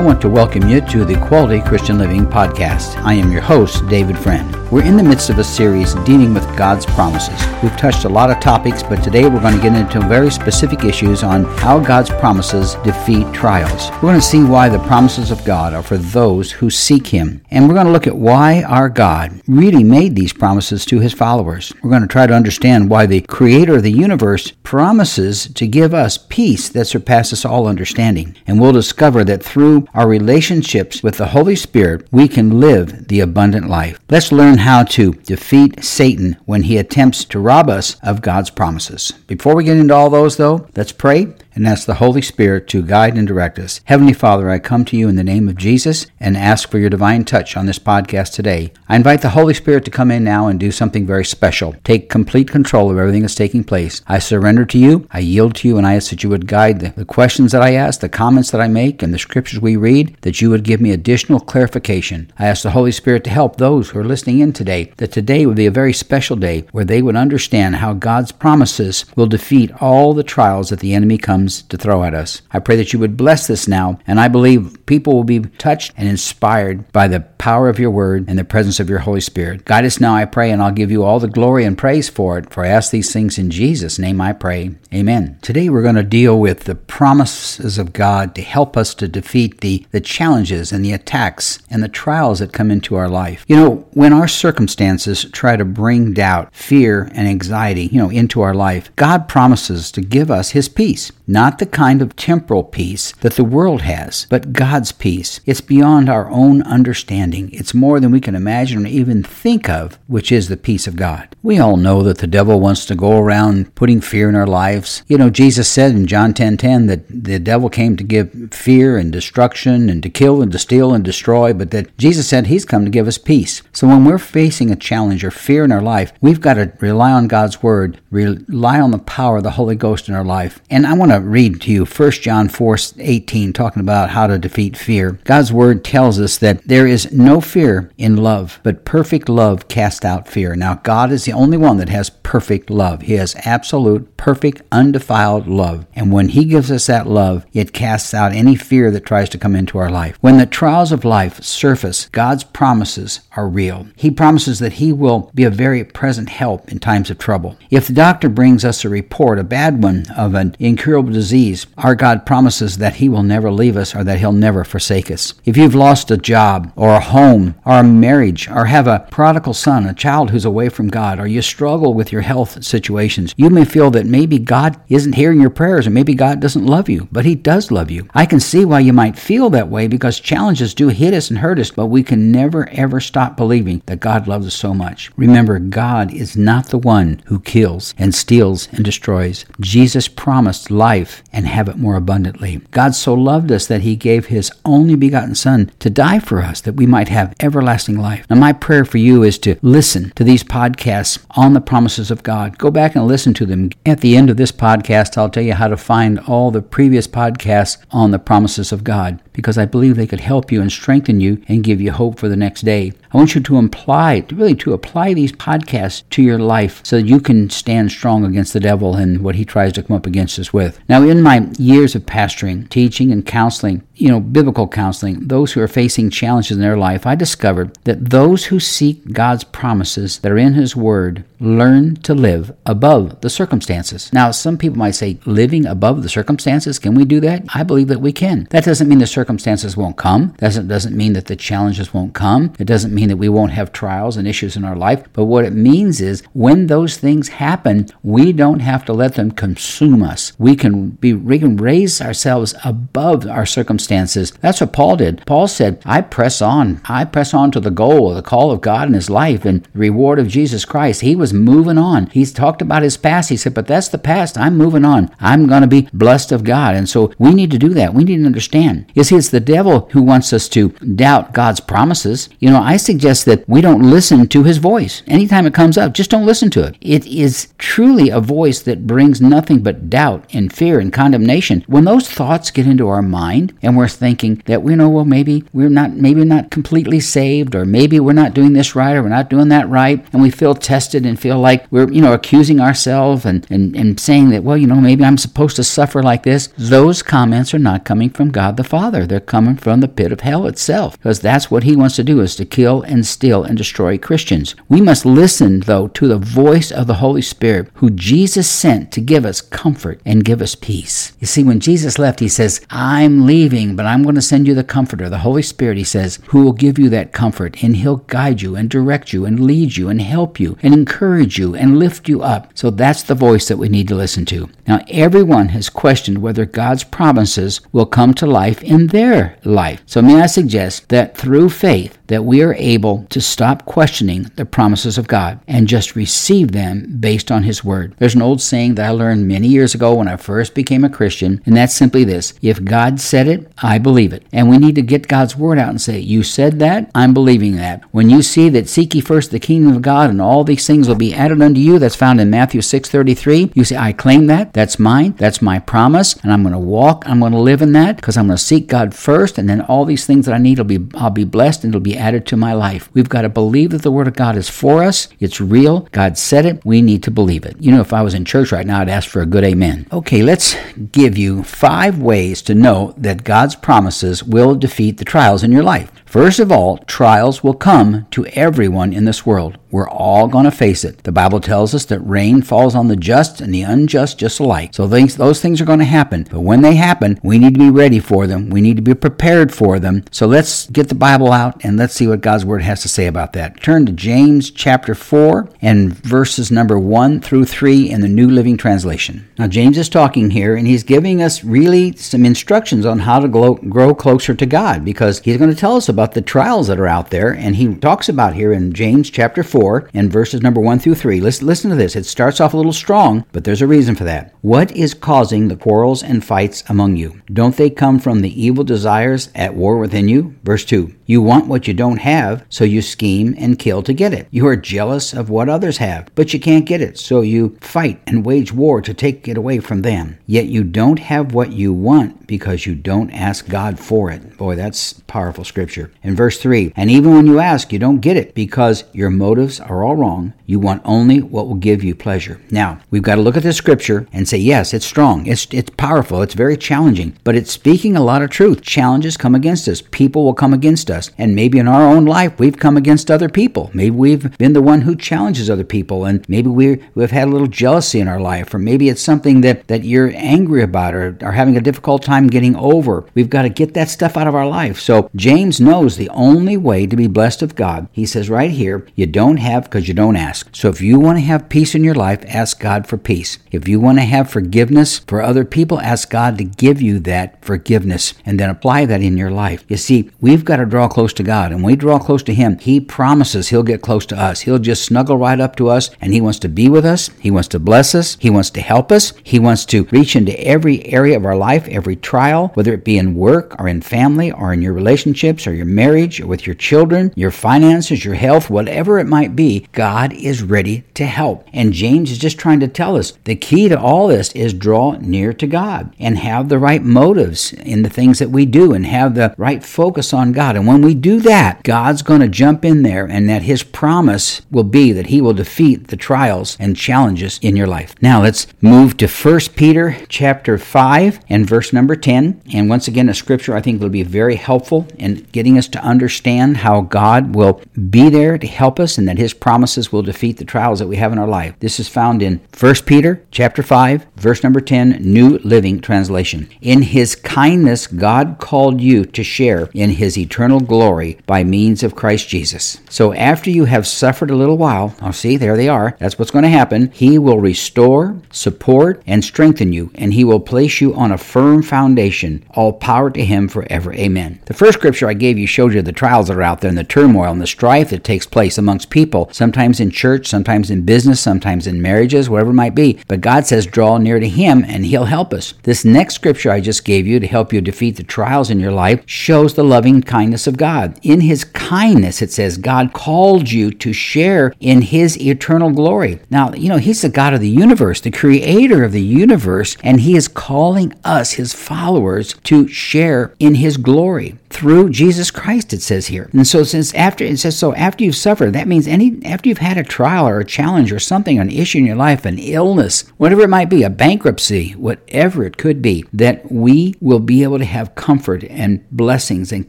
I want to welcome you to the Quality Christian Living Podcast. I am your host, David Friend. We're in the midst of a series dealing with God's promises. We've touched a lot of topics, but today we're going to get into very specific issues on how God's promises defeat trials. We're going to see why the promises of God are for those who seek Him. And we're going to look at why our God really made these promises to His followers. We're going to try to understand why the Creator of the universe promises to give us peace that surpasses all understanding. And we'll discover that through our relationships with the Holy Spirit, we can live the abundant life. Let's learn how to defeat Satan when he attempts to rob us of God's promises. Before we get into all those, though, let's pray and ask the Holy Spirit to guide and direct us. Heavenly Father, I come to you in the name of Jesus and ask for your divine touch on this podcast today. I invite the Holy Spirit to come in now and do something very special. Take complete control of everything that's taking place. I surrender to you, I yield to you, and I ask that you would guide the, the questions that I ask, the comments that I make, and the scriptures we read, that you would give me additional clarification. I ask the Holy Spirit to help those who are listening in today, that today would be a very special day where they would understand how God's promises will defeat all the trials that the enemy comes comes to throw at us. I pray that you would bless this now, and I believe people will be touched and inspired by the power of your word and the presence of your Holy Spirit. Guide us now, I pray, and I'll give you all the glory and praise for it, for I ask these things in Jesus' name I pray. Amen. Today we're going to deal with the promises of God to help us to defeat the, the challenges and the attacks and the trials that come into our life. You know, when our circumstances try to bring doubt, fear, and anxiety, you know, into our life, God promises to give us his peace not the kind of temporal peace that the world has, but God's peace. It's beyond our own understanding. It's more than we can imagine or even think of, which is the peace of God. We all know that the devil wants to go around putting fear in our lives. You know, Jesus said in John 10:10 10, 10, that the devil came to give fear and destruction and to kill and to steal and destroy, but that Jesus said he's come to give us peace. So when we're facing a challenge or fear in our life, we've got to rely on God's word, rely on the power of the Holy Ghost in our life. And I want to Uh, read to you 1 John 4 18, talking about how to defeat fear. God's word tells us that there is no fear in love, but perfect love casts out fear. Now, God is the only one that has perfect love. He has absolute, perfect, undefiled love. And when He gives us that love, it casts out any fear that tries to come into our life. When the trials of life surface, God's promises are real. He promises that He will be a very present help in times of trouble. If the doctor brings us a report, a bad one, of an incurable disease, our God promises that He will never leave us or that He'll never forsake us. If you've lost a job or a home or a marriage or have a prodigal son, a child who's away from God, or you struggle with your health situations, you may feel that maybe God isn't hearing your prayers or maybe God doesn't love you, but He does love you. I can see why you might feel that way because challenges do hit us and hurt us, but we can never ever stop believing that God loves us so much. Remember, God is not the one who kills and steals and destroys. Jesus promised life life and have it more abundantly. God so loved us that he gave his only begotten Son to die for us that we might have everlasting life. Now, my prayer for you is to listen to these podcasts on the promises of God. Go back and listen to them. At the end of this podcast, I'll tell you how to find all the previous podcasts on the promises of God because I believe they could help you and strengthen you and give you hope for the next day. I want you to apply, really to apply these podcasts to your life so that you can stand strong against the devil and what he tries to come up against us with. Now, in my years of pastoring, teaching, and counseling, you know, biblical counseling, those who are facing challenges in their life, I discovered that those who seek God's promises that are in His Word learn to live above the circumstances. Now, some people might say, living above the circumstances, can we do that? I believe that we can. That doesn't mean the circumstances won't come. That doesn't, mean that the challenges won't come. It doesn't mean that we won't have trials and issues in our life. But what it means is when those things happen, we don't have to let them consume us. We can be we can raise ourselves above our circumstances. That's what Paul did. Paul said, I press on. I press on to the goal, the call of God in his life and the reward of Jesus Christ. He was moving on. He's talked about his past. He said, but that's the past. I'm moving on. I'm going to be blessed of God. And so we need to do that. We need to understand. You see, it's the devil who wants us to doubt God's promises. You know, I suggest that we don't listen to his voice. Anytime it comes up, just don't listen to it. It is truly a voice that brings nothing but doubt and fear and condemnation. When those thoughts get into our mind and we're thinking that we know, well, maybe we're not, maybe not completely saved, or maybe we're not doing this right, or we're not doing that right, and we feel tested and feel like we're, you know, accusing ourselves and, and, and saying that, well, you know, maybe I'm supposed to suffer like this. Those comments are not coming from God the Father. They're coming from the pit of hell itself, because that's what He wants to do is to kill and steal and destroy Christians. We must listen, though, to the voice of the Holy Spirit, who Jesus sent to give us comfort and give us peace. You see, when Jesus left, He says, I'm leaving, but I'm going to send you the Comforter, the Holy Spirit, He says, who will give you that comfort, and He'll guide you and direct you and lead you and help you and encourage you and lift you up. So that's the voice that we need to listen to. Now, everyone has questioned whether God's promises will come to life in their life. So may I suggest that through faith, that we are able to stop questioning the promises of God and just receive them based on His Word. There's an old saying that I learned many years ago when I first became a Christian, and that's simply this If God said it, I believe it. And we need to get God's Word out and say, You said that, I'm believing that. When you see that seek ye first the kingdom of God and all these things will be added unto you, that's found in Matthew 6:33, you say, I claim that, that's mine, that's my promise, and I'm going to walk, I'm going to live in that because I'm going to seek God first, and then all these things that I need will be I'll be blessed and it'll be added to my life. We've got to believe that the Word of God is for us. It's real. God said it. We need to believe it. You know, if I was in church right now, I'd ask for a good amen. Okay, let's give you five ways to know that God's promises will defeat the trials in your life. First of all, trials will come to everyone in this world. We're all going to face it. The Bible tells us that rain falls on the just and the unjust just alike. So things, those things are going to happen. But when they happen, we need to be ready for them. We need to be prepared for them. So let's get the Bible out and let's see what God's Word has to say about that. Turn to James chapter 4 and verses number 1 through 3 in the New Living Translation. Now, James is talking here and he's giving us really some instructions on how to grow, grow closer to God because he's going to tell us about the trials that are out there, and he talks about here in James chapter 4 and verses number 1 through 3. Listen, listen to this. It starts off a little strong, but there's a reason for that. What is causing the quarrels and fights among you? Don't they come from the evil desires at war within you? Verse 2. You want what you don't have, so you scheme and kill to get it. You are jealous of what others have, but you can't get it, so you fight and wage war to take it away from them. Yet you don't have what you want because you don't ask God for it. Boy, that's powerful scripture. In verse 3, and even when you ask, you don't get it because your motives are all wrong. You want only what will give you pleasure. Now, we've got to look at this scripture and say, yes, it's strong, it's, it's powerful, it's very challenging, but it's speaking a lot of truth. Challenges come against us, people will come against us, and maybe in our own life, we've come against other people. Maybe we've been the one who challenges other people, and maybe we, we've had a little jealousy in our life, or maybe it's something that, that you're angry about or are having a difficult time getting over. We've got to get that stuff out of our life. So, James knows the only way to be blessed of God. He says right here, you don't have because you don't ask. So if you want to have peace in your life, ask God for peace. If you want to have forgiveness for other people, ask God to give you that forgiveness and then apply that in your life. You see, we've got to draw close to God. And when we draw close to Him, He promises He'll get close to us. He'll just snuggle right up to us and He wants to be with us. He wants to bless us. He wants to help us. He wants to reach into every area of our life, every trial, whether it be in work or in family or in your relationships or your marriage or with your children, your finances, your health, whatever it might be, God is ready to help. And James is just trying to tell us the key to all this is draw near to God and have the right motives in the things that we do and have the right focus on God. And when we do that, God's going to jump in there and that his promise will be that he will defeat the trials and challenges in your life. Now let's move to 1 Peter chapter 5 and verse number 10. And once again, a scripture I think will be very helpful in getting us to understand how God will be there to help us and that his promises will defeat the trials that we have in our life. This is found in 1 Peter chapter 5, verse number 10, New Living Translation. In his kindness God called you to share in his eternal glory by means of Christ Jesus. So after you have suffered a little while, oh, see there they are. That's what's going to happen. He will restore, support, and strengthen you, and he will place you on a firm foundation. All power to him forever. Amen. The first scripture I gave you showed you the trials that are out there and the turmoil and the strife that takes place amongst people, sometimes in church, sometimes in business, sometimes in marriages, whatever it might be. But God says, draw near to Him and He'll help us. This next scripture I just gave you to help you defeat the trials in your life shows the loving kindness of God. In His kindness, it says, God called you to share in His eternal glory. Now, you know, He's the God of the universe, the creator of the universe, and He is calling us, His followers, to share in His glory through Jesus Christ, it says here. And so since after it says so after you've suffered, that means any after you've had a trial or a challenge or something, an issue in your life, an illness, whatever it might be, a bankruptcy, whatever it could be, that we will be able to have comfort and blessings and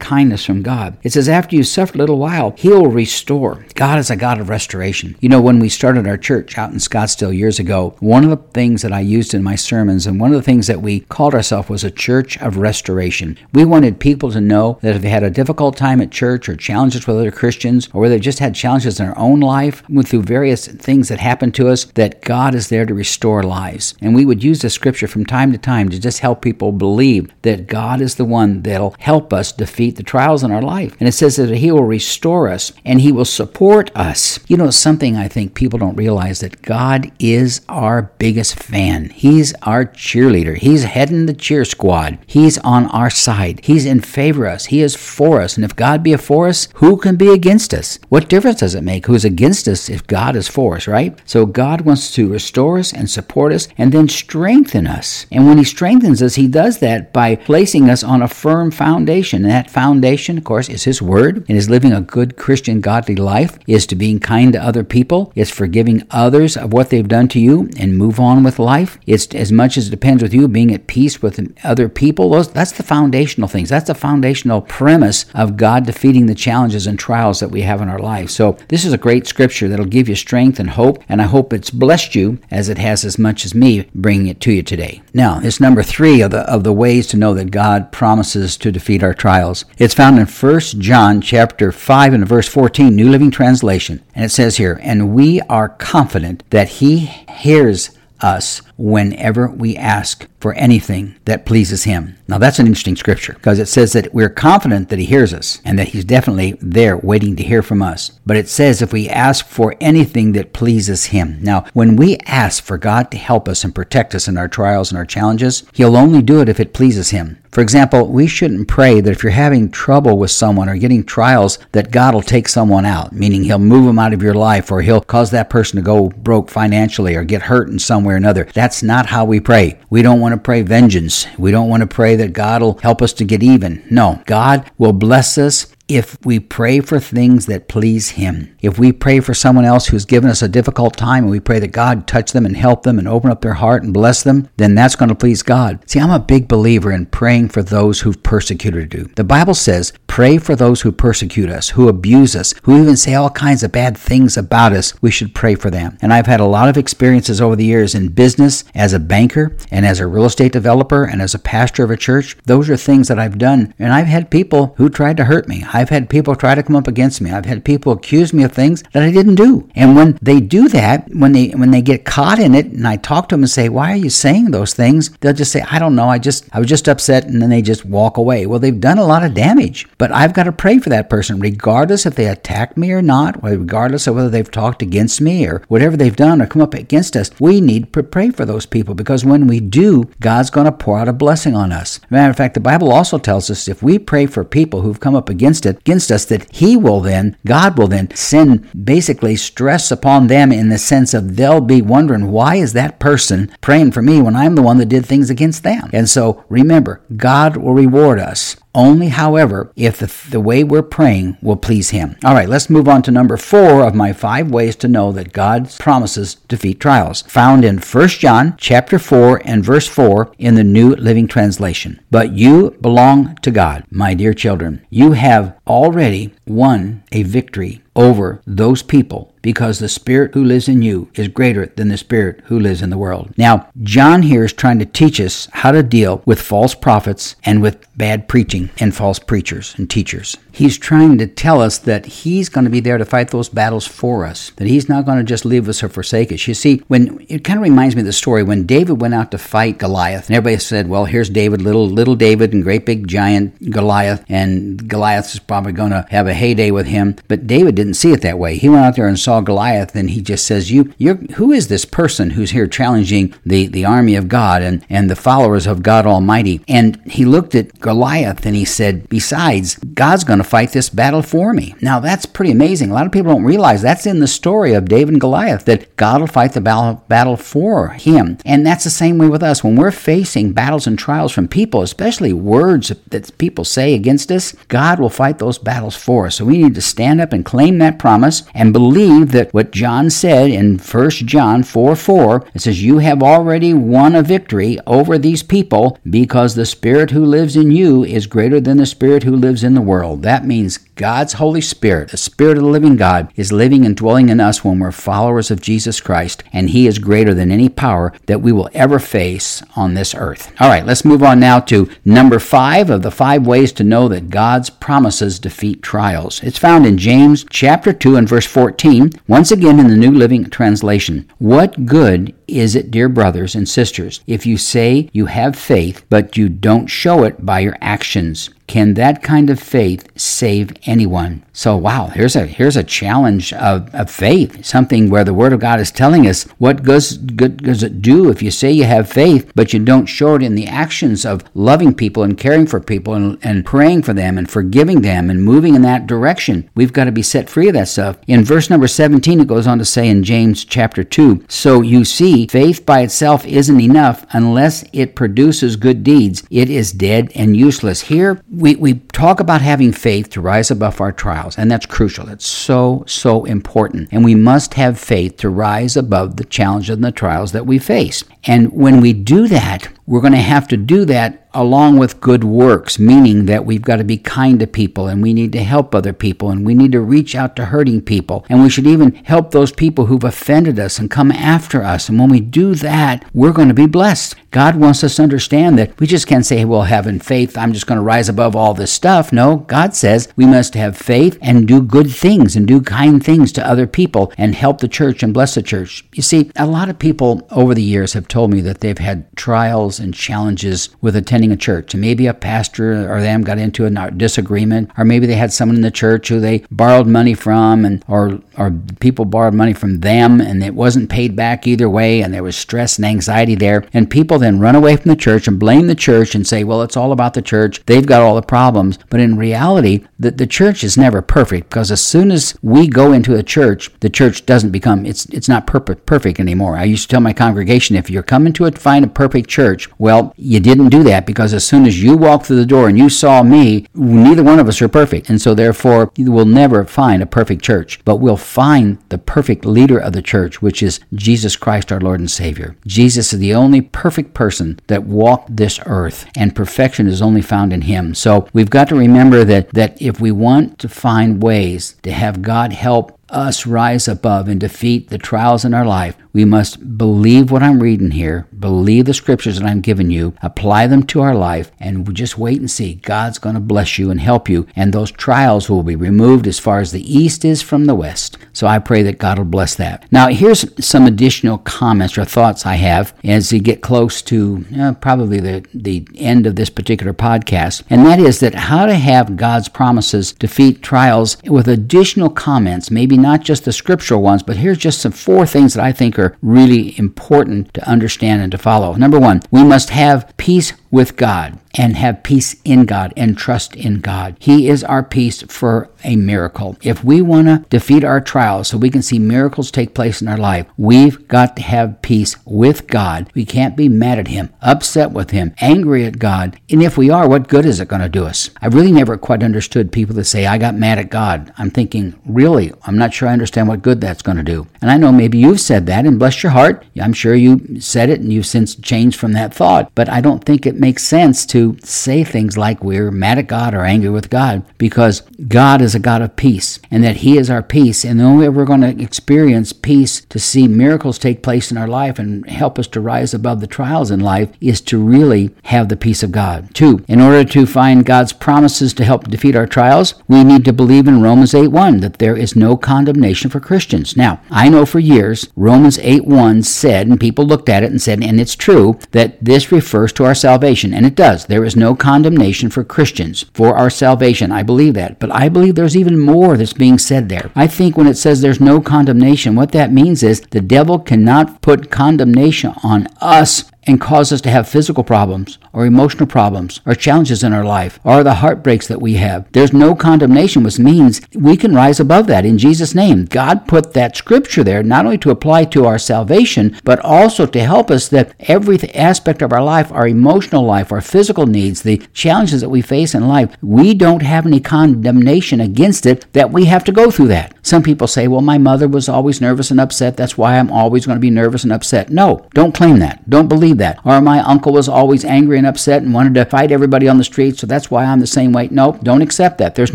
kindness from God. It says after you've suffered a little while, He'll restore. God is a God of restoration. You know, when we started our church out in Scottsdale years ago, one of the things that I used in my sermons and one of the things that we called ourselves was a church of restoration. We wanted people to know that if they had a difficult time at church or challenges with other Christians, or they just had challenges in their own life through various things that happened to us, that God is there to restore lives. And we would use the scripture from time to time to just help people believe that God is the one that'll help us defeat the trials in our life. And it says that He will restore us and He will support us. You know, something I think people don't realize that God is our biggest fan. He's our cheerleader. He's heading the cheer squad. He's on our side. He's in favor of us us. He is for us. And if God be for us, who can be against us? What difference does it make who's against us if God is for us, right? So God wants to restore us and support us and then strengthen us. And when He strengthens us, He does that by placing us on a firm foundation. And that foundation, of course, is His Word and is living a good Christian, godly life, is to being kind to other people, is forgiving others of what they've done to you and move on with life. It's as much as it depends with you being at peace with other people. Those, that's the foundational things. That's the foundational premise of God defeating the challenges and trials that we have in our life. So this is a great scripture that'll give you strength and hope, and I hope it's blessed you as it has as much as me bringing it to you today. Now, this number three of the of the ways to know that God promises to defeat our trials. It's found in 1 John chapter 5 and verse 14, New Living Translation. And it says here, and we are confident that he hears us whenever we ask for anything that pleases Him. Now, that's an interesting scripture because it says that we're confident that He hears us and that He's definitely there waiting to hear from us. But it says if we ask for anything that pleases Him. Now, when we ask for God to help us and protect us in our trials and our challenges, He'll only do it if it pleases Him. For example, we shouldn't pray that if you're having trouble with someone or getting trials, that God will take someone out, meaning He'll move them out of your life or He'll cause that person to go broke financially or get hurt in some way or another. That's not how we pray. We don't want to pray vengeance. We don't want to pray that God will help us to get even. No, God will bless us if we pray for things that please Him. If we pray for someone else who's given us a difficult time and we pray that God touch them and help them and open up their heart and bless them, then that's going to please God. See, I'm a big believer in praying for those who've persecuted you. The Bible says, pray for those who persecute us, who abuse us, who even say all kinds of bad things about us. We should pray for them. And I've had a lot of experiences over the years in business, as a banker, and as a real estate developer, and as a pastor of a church. Those are things that I've done. And I've had people who tried to hurt me. I've had people try to come up against me. I've had people accuse me of things that I didn't do. And when they do that, when they when they get caught in it, and I talk to them and say, "Why are you saying those things?" They'll just say, "I don't know. I just I was just upset," and then they just walk away. Well, they've done a lot of damage. But I've got to pray for that person, regardless if they attack me or not, regardless of whether they've talked against me or whatever they've done or come up against us. We need to pray for those people because when we do, God's going to pour out a blessing on us. Matter of fact, the Bible also tells us if we pray for people who've come up against against it, against us, that He will then, God will then send basically stress upon them in the sense of they'll be wondering, why is that person praying for me when I'm the one that did things against them? And so remember, God will reward us. Only, however, if the, the way we're praying will please Him. All right, let's move on to number four of my five ways to know that God's promises defeat trials, found in 1 John chapter 4 and verse 4 in the New Living Translation. But you belong to God, my dear children. You have already won a victory over those people because the Spirit who lives in you is greater than the Spirit who lives in the world. Now, John here is trying to teach us how to deal with false prophets and with bad preaching and false preachers and teachers. He's trying to tell us that he's going to be there to fight those battles for us, that he's not going to just leave us or forsake us. You see, when it kind of reminds me of the story when David went out to fight Goliath, and everybody said, Well, here's David, little little David and great big giant Goliath, and Goliath is probably going to have a heyday with him. But David didn't see it that way. He went out there and saw saw Goliath and he just says, "You, you're who is this person who's here challenging the the army of God and and the followers of God Almighty?" And he looked at Goliath and he said, "Besides, God's going to fight this battle for me." Now that's pretty amazing. A lot of people don't realize that's in the story of David and Goliath that God will fight the battle for him, and that's the same way with us when we're facing battles and trials from people, especially words that people say against us. God will fight those battles for us. So we need to stand up and claim that promise and believe that what John said in 1 John 4 4, it says, You have already won a victory over these people because the Spirit who lives in you is greater than the Spirit who lives in the world. That means God's Holy Spirit, the Spirit of the living God, is living and dwelling in us when we're followers of Jesus Christ, and He is greater than any power that we will ever face on this earth. All right, let's move on now to number five of the five ways to know that God's promises defeat trials. It's found in James chapter 2 and verse 14, once again in the New Living Translation. What good is it, dear brothers and sisters, if you say you have faith, but you don't show it by your actions? Can that kind of faith save anyone? So wow, here's a here's a challenge of, of faith, something where the Word of God is telling us what does good does it do if you say you have faith, but you don't show it in the actions of loving people and caring for people and, and praying for them and forgiving them and moving in that direction. We've got to be set free of that stuff. In verse number 17, it goes on to say in James chapter 2, so you see, faith by itself isn't enough unless it produces good deeds. It is dead and useless. Here we, we talk about having faith to rise above our trials, and that's crucial. It's so, so important. And we must have faith to rise above the challenges and the trials that we face. And when we do that, we're going to have to do that along with good works, meaning that we've got to be kind to people and we need to help other people and we need to reach out to hurting people. And we should even help those people who've offended us and come after us. And when we do that, we're going to be blessed. God wants us to understand that we just can't say, well, having faith, I'm just going to rise above all this stuff. No, God says we must have faith and do good things and do kind things to other people and help the church and bless the church. You see, a lot of people over the years have told me that they've had trials and challenges with attending a church. Maybe a pastor or them got into a disagreement, or maybe they had someone in the church who they borrowed money from, and or or people borrowed money from them, and it wasn't paid back either way, and there was stress and anxiety there. And people then run away from the church and blame the church and say, "Well, it's all about the church. They've got all the problems." But in reality, the, the church is never perfect because as soon as we go into a church, the church doesn't become it's it's not perfect perfect anymore. I used to tell my congregation if you're coming to a, find a perfect church, well, you didn't do that because as soon as you walked through the door and you saw me, neither one of us are perfect. And so therefore, you will never find a perfect church, but we'll find the perfect leader of the church, which is Jesus Christ, our Lord and Savior. Jesus is the only perfect person that walked this earth, and perfection is only found in him. So we've got to remember that, that if we want to find ways to have God help us rise above and defeat the trials in our life, we must believe what I'm reading here, believe the scriptures that I'm giving you, apply them to our life, and just wait and see. God's going to bless you and help you, and those trials will be removed as far as the east is from the west. So I pray that God will bless that. Now, here's some additional comments or thoughts I have as we get close to uh, probably the, the end of this particular podcast, and that is that how to have God's promises defeat trials with additional comments, maybe not just the scriptural ones, but here's just some four things that I think are really important to understand and to follow. Number one, we must have peace with God and have peace in God and trust in God. He is our peace for a miracle. If we want to defeat our trials so we can see miracles take place in our life, we've got to have peace with God. We can't be mad at Him, upset with Him, angry at God. And if we are, what good is it going to do us? I've really never quite understood people that say, I got mad at God. I'm thinking, really? I'm not sure I understand what good that's going to do. And I know maybe you've said that and bless your heart. I'm sure you said it and you've since changed from that thought. But I don't think it makes sense to say things like we're mad at God or angry with God because God is a God of peace and that He is our peace. And the only way we're going to experience peace to see miracles take place in our life and help us to rise above the trials in life is to really have the peace of God. Two, in order to find God's promises to help defeat our trials, we need to believe in Romans 8 1 that there is no condemnation for Christians. Now, I know for years Romans 8 1 said, and people looked at it and said, and it's true, that this refers to our salvation. And it does. There is no condemnation for Christians for our salvation. I believe that. But I believe there's even more that's being said there. I think when it says there's no condemnation, what that means is the devil cannot put condemnation on us and cause us to have physical problems or emotional problems or challenges in our life or the heartbreaks that we have. There's no condemnation, which means we can rise above that in Jesus' name. God put that scripture there not only to apply to our salvation, but also to help us that every aspect of our life, our emotional life, our physical needs, the challenges that we face in life, we don't have any condemnation against it that we have to go through that. Some people say, well, my mother was always nervous and upset. That's why I'm always going to be nervous and upset. No, don't claim that. Don't believe that. Or my uncle was always angry and upset and wanted to fight everybody on the street, so that's why I'm the same way. No, don't accept that. There's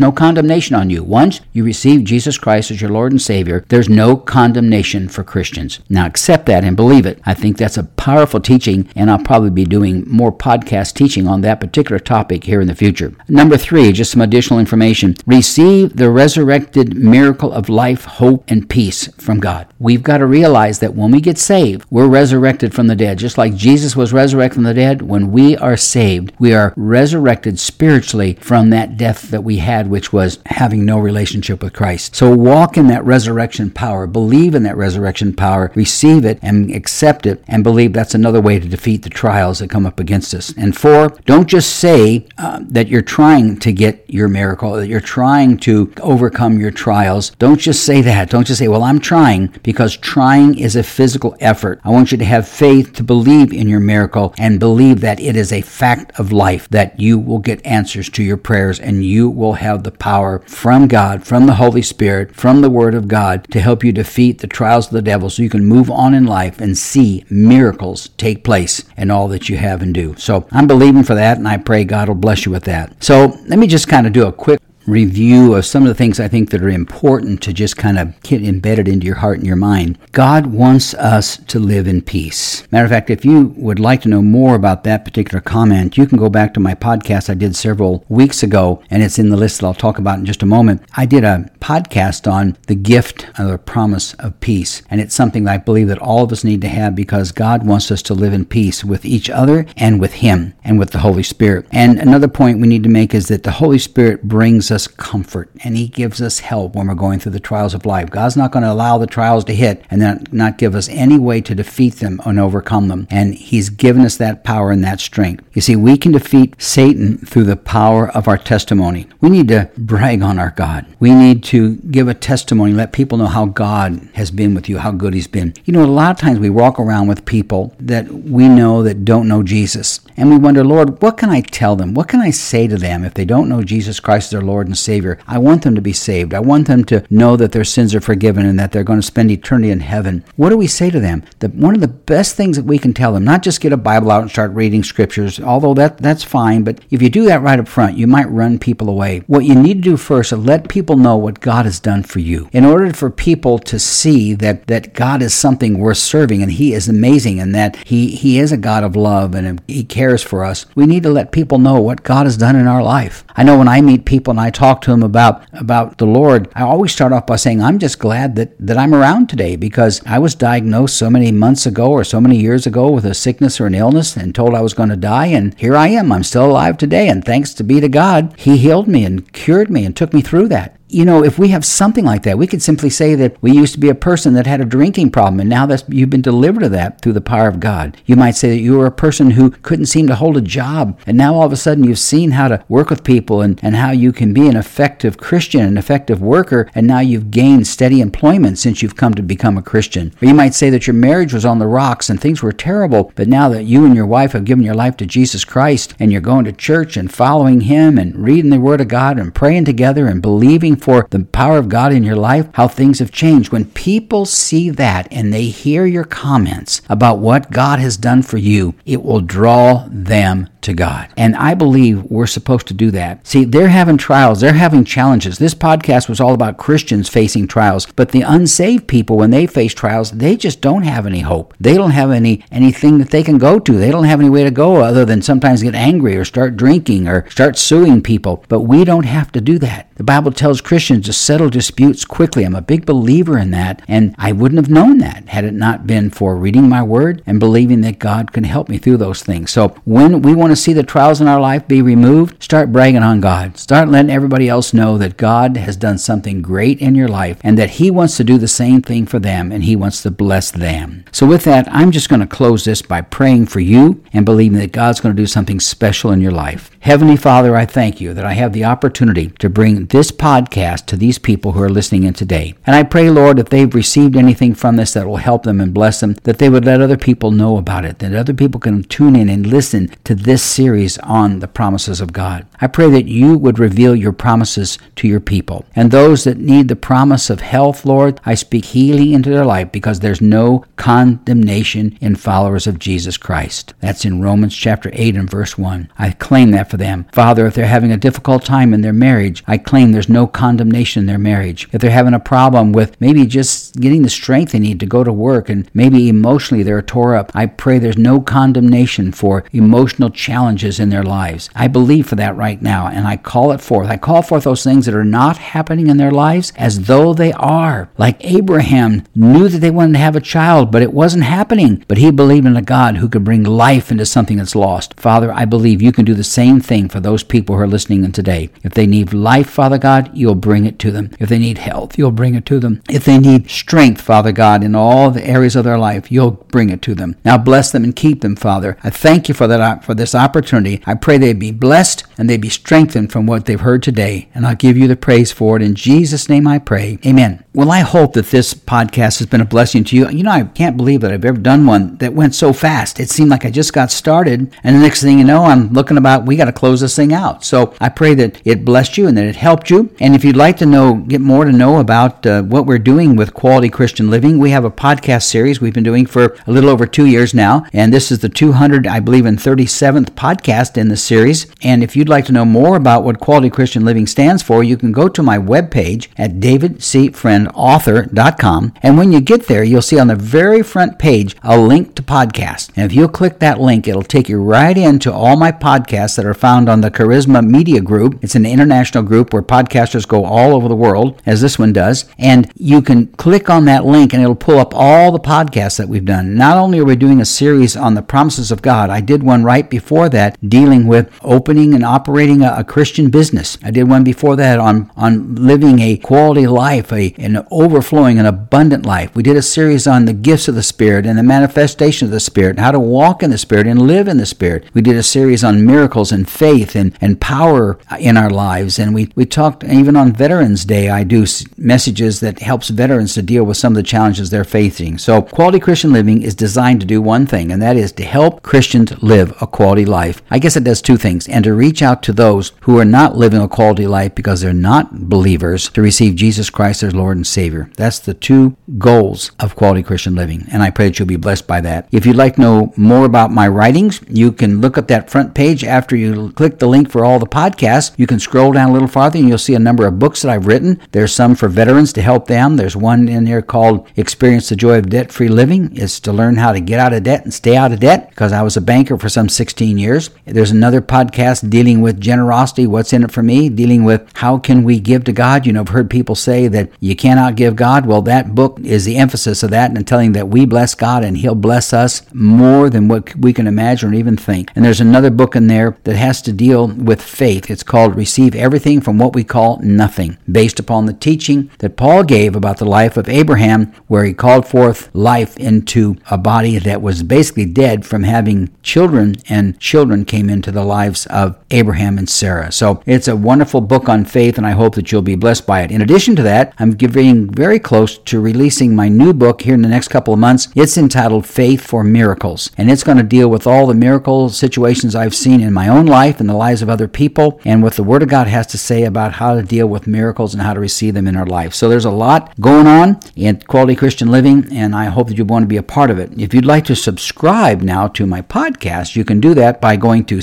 no condemnation on you. Once you receive Jesus Christ as your Lord and Savior, there's no condemnation for Christians. Now accept that and believe it. I think that's a powerful teaching, and I'll probably be doing more podcast teaching on that particular topic here in the future. Number three, just some additional information. Receive the resurrected miracle of life, hope, and peace from God. We've got to realize that when we get saved, we're resurrected from the dead. Just like Jesus was resurrected from the dead, when we are saved, we are resurrected spiritually from that death that we had, which was having no relationship with Christ. So walk in that resurrection power, believe in that resurrection power, receive it and accept it, and believe that's another way to defeat the trials that come up against us. And four, don't just say uh, that you're trying to get your miracle, that you're trying to overcome your trials. Don't just say that. Don't just say, well, I'm trying, because trying is a physical effort. I want you to have faith to believe in your miracle and believe that it is a fact of life, that you will get answers to your prayers and you will have the power from God, from the Holy Spirit, from the Word of God to help you defeat the trials of the devil so you can move on in life and see miracles take place in all that you have and do. So I'm believing for that and I pray God will bless you with that. So let me just kind of do a quick review of some of the things I think that are important to just kind of get embedded into your heart and your mind. God wants us to live in peace. Matter of fact, if you would like to know more about that particular comment, you can go back to my podcast I did several weeks ago, and it's in the list that I'll talk about in just a moment. I did a podcast on the gift of the promise of peace, and it's something that I believe that all of us need to have because God wants us to live in peace with each other and with Him and with the Holy Spirit. And another point we need to make is that the Holy Spirit brings us us comfort and He gives us help when we're going through the trials of life. God's not going to allow the trials to hit and then not give us any way to defeat them and overcome them. And He's given us that power and that strength. You see, we can defeat Satan through the power of our testimony. We need to brag on our God. We need to give a testimony, let people know how God has been with you, how good He's been. You know, a lot of times we walk around with people that we know that don't know Jesus. And we wonder, Lord, what can I tell them? What can I say to them if they don't know Jesus Christ as their Lord and Savior. I want them to be saved. I want them to know that their sins are forgiven and that they're going to spend eternity in heaven. What do we say to them? The, one of the best things that we can tell them, not just get a Bible out and start reading scriptures, although that, that's fine, but if you do that right up front, you might run people away. What you need to do first is let people know what God has done for you. In order for people to see that, that God is something worth serving and He is amazing and that He, he is a God of love and He cares for us, we need to let people know what God has done in our life. I know when I meet people and I talk to them about about the Lord, I always start off by saying, I'm just glad that, that I'm around today because I was diagnosed so many months ago or so many years ago with a sickness or an illness and told I was going to die. And here I am. I'm still alive today. And thanks to be to God, He healed me and cured me and took me through that you know, if we have something like that, we could simply say that we used to be a person that had a drinking problem, and now that you've been delivered of that through the power of God. You might say that you were a person who couldn't seem to hold a job, and now all of a sudden you've seen how to work with people and, and how you can be an effective Christian, an effective worker, and now you've gained steady employment since you've come to become a Christian. Or you might say that your marriage was on the rocks and things were terrible, but now that you and your wife have given your life to Jesus Christ and you're going to church and following Him and reading the Word of God and praying together and believing for the power of God in your life, how things have changed. When people see that and they hear your comments about what God has done for you, it will draw them to God. And I believe we're supposed to do that. See, they're having trials, they're having challenges. This podcast was all about Christians facing trials, but the unsaved people, when they face trials, they just don't have any hope. They don't have any anything that they can go to. They don't have any way to go other than sometimes get angry or start drinking or start suing people. But we don't have to do that. The Bible tells Christians to settle disputes quickly. I'm a big believer in that, and I wouldn't have known that had it not been for reading my word and believing that God can help me through those things. So when we want to see the trials in our life be removed, start bragging on God. Start letting everybody else know that God has done something great in your life and that He wants to do the same thing for them and He wants to bless them. So with that, I'm just going to close this by praying for you and believing that God's going to do something special in your life. Heavenly Father, I thank you that I have the opportunity to bring this podcast to these people who are listening in today. And I pray, Lord, if they've received anything from this that will help them and bless them, that they would let other people know about it, that other people can tune in and listen to this series on the promises of God. I pray that you would reveal your promises to your people. And those that need the promise of health, Lord, I speak healing into their life because there's no condemnation in followers of Jesus Christ. That's in Romans chapter 8 and verse 1. I claim that for them. Father, if they're having a difficult time in their marriage, I claim there's no condemnation in their marriage. If they're having a problem with maybe just getting the strength they need to go to work and maybe emotionally they're tore up, I pray there's no condemnation for emotional challenges in their lives. I believe for that right now and I call it forth. I call forth those things that are not happening in their lives as though they are. Like Abraham knew that they wanted to have a child, but it wasn't happening. But he believed in a God who could bring life into something that's lost. Father, I believe you can do the same thing for those people who are listening in today. If they need life, Father God, you'll bring it to them. If they need health, you'll bring it to them. If they need strength, Father God, in all the areas of their life, you'll bring it to them. Now bless them and keep them, Father. I thank you for that for this opportunity. I pray they be blessed and they be strengthened from what they've heard today. And I'll give you the praise for it. In Jesus' name I pray. Amen. Well, I hope that this podcast has been a blessing to you. You know, I can't believe that I've ever done one that went so fast. It seemed like I just got started, and the next thing you know, I'm looking about, we got to close this thing out. So I pray that it blessed you and that it helped you. And if you'd like to know, get more to know about uh, what we're doing with Quality Christian Living, we have a podcast series we've been doing for a little over two years now. And this is the 200, I believe, and 37th podcast in the series. And if you'd like to know more about what Quality Christian Living stands for, you can go to my webpage at davidcfriendauthor.com. And when you get there, you'll see on the very front page a link to podcast. And if you'll click that link, it'll take you right into all my podcasts that are found on the Charisma Media Group. It's an international group where podcasters go all over the world, as this one does. And you can click on that link and it'll pull up all the podcasts that we've done. Not only are we doing a series on the promises of God, I did one right before that dealing with opening and operating a, a Christian business. I did one before that on, on living a quality life, a, an overflowing and abundant life. We did a series on the gifts of the Spirit and the manifestation of the Spirit, how to walk in the Spirit and live in the Spirit. We did a series on miracles and faith and, and power in our lives. And we, we talked even on Veterans Day. I do messages that helps veterans to deal with some of the challenges they're facing. So quality Christian living is designed to do one thing, and that is to help Christians live a quality life. I guess it does two things, and to reach out to those who are not living a quality life because they're not believers to receive Jesus Christ as Lord and Savior. That's the two goals of quality Christian living, and I pray that you'll be blessed by that. If you'd like to know more about my writings, you can look up that front page after you click the link for all the podcasts. You can scroll down a little farther and you'll see a number of books that I've written. There's some for veterans to help them. There's one in there called Experience the Joy of Debt Free Living. It's to learn how to get out of debt and stay out of debt because I was a banker for some 16 years. There's another podcast dealing with generosity, what's in it for me, dealing with how can we give to God. You know, I've heard people say that you cannot give God. Well, that book is the emphasis of that and telling that we bless God and He'll bless us more than what we can imagine or even think. And there's another book in there that has to deal with faith. It's called Receive Everything from What We Call Nothing, based upon the teaching that Paul gave about the life of Abraham, where he called forth life into a body that was basically dead from having children, and children came into the lives of Abraham and Sarah. So it's a wonderful book on faith, and I hope that you'll be blessed by it. In addition to that, I'm getting very close to releasing my new book here in the next couple of months. It's entitled Faith for Miracles, and it's going to deal with all the miracle situations I've seen in my own life and the lives of other people, and what the Word of God has to say about how to deal with miracles and how to receive them in our life. So there's a lot going on in Quality Christian Living, and I hope that you want to be a part of it. If you'd like to subscribe now to my podcast, you can do that by going to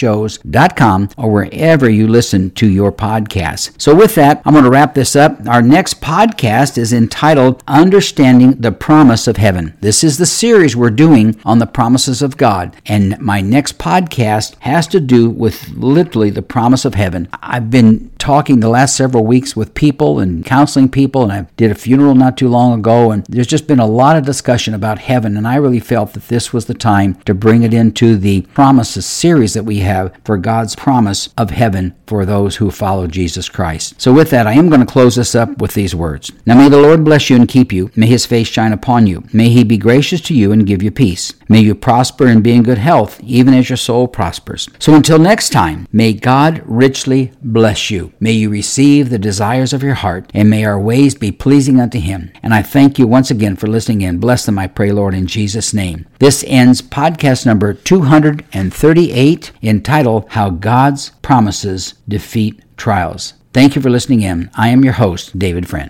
cpnshows.com or wherever you listen to your podcasts. So with that, I'm going to wrap this up. Our next podcast is entitled Understanding the Promise of Heaven. This is the series we're doing on the promises of God, and my next podcast has to do with literally the promise of heaven. I've been talking the last several weeks with people and counseling people, and I did a funeral not too long ago, and there's just been a lot of discussion about heaven, and I really felt that this was the time to bring it into the promises series that we have for God's promise of heaven for those who follow Jesus Christ. So, with that, I am going to close this up with these words. Now, may the Lord bless you and keep you. May his face shine upon you. May he be gracious to you and give you peace. May you prosper and be in good health, even as your soul prospers. So, until next time, may God richly bless you. May you receive the desires of your heart, and may our ways be pleasing unto him. And I thank you once again for listening in. Bless them, I pray, Lord, in Jesus' name. This ends podcast number 238 entitled How God's Promises Defeat Trials. Thank you for listening in. I am your host, David Friend.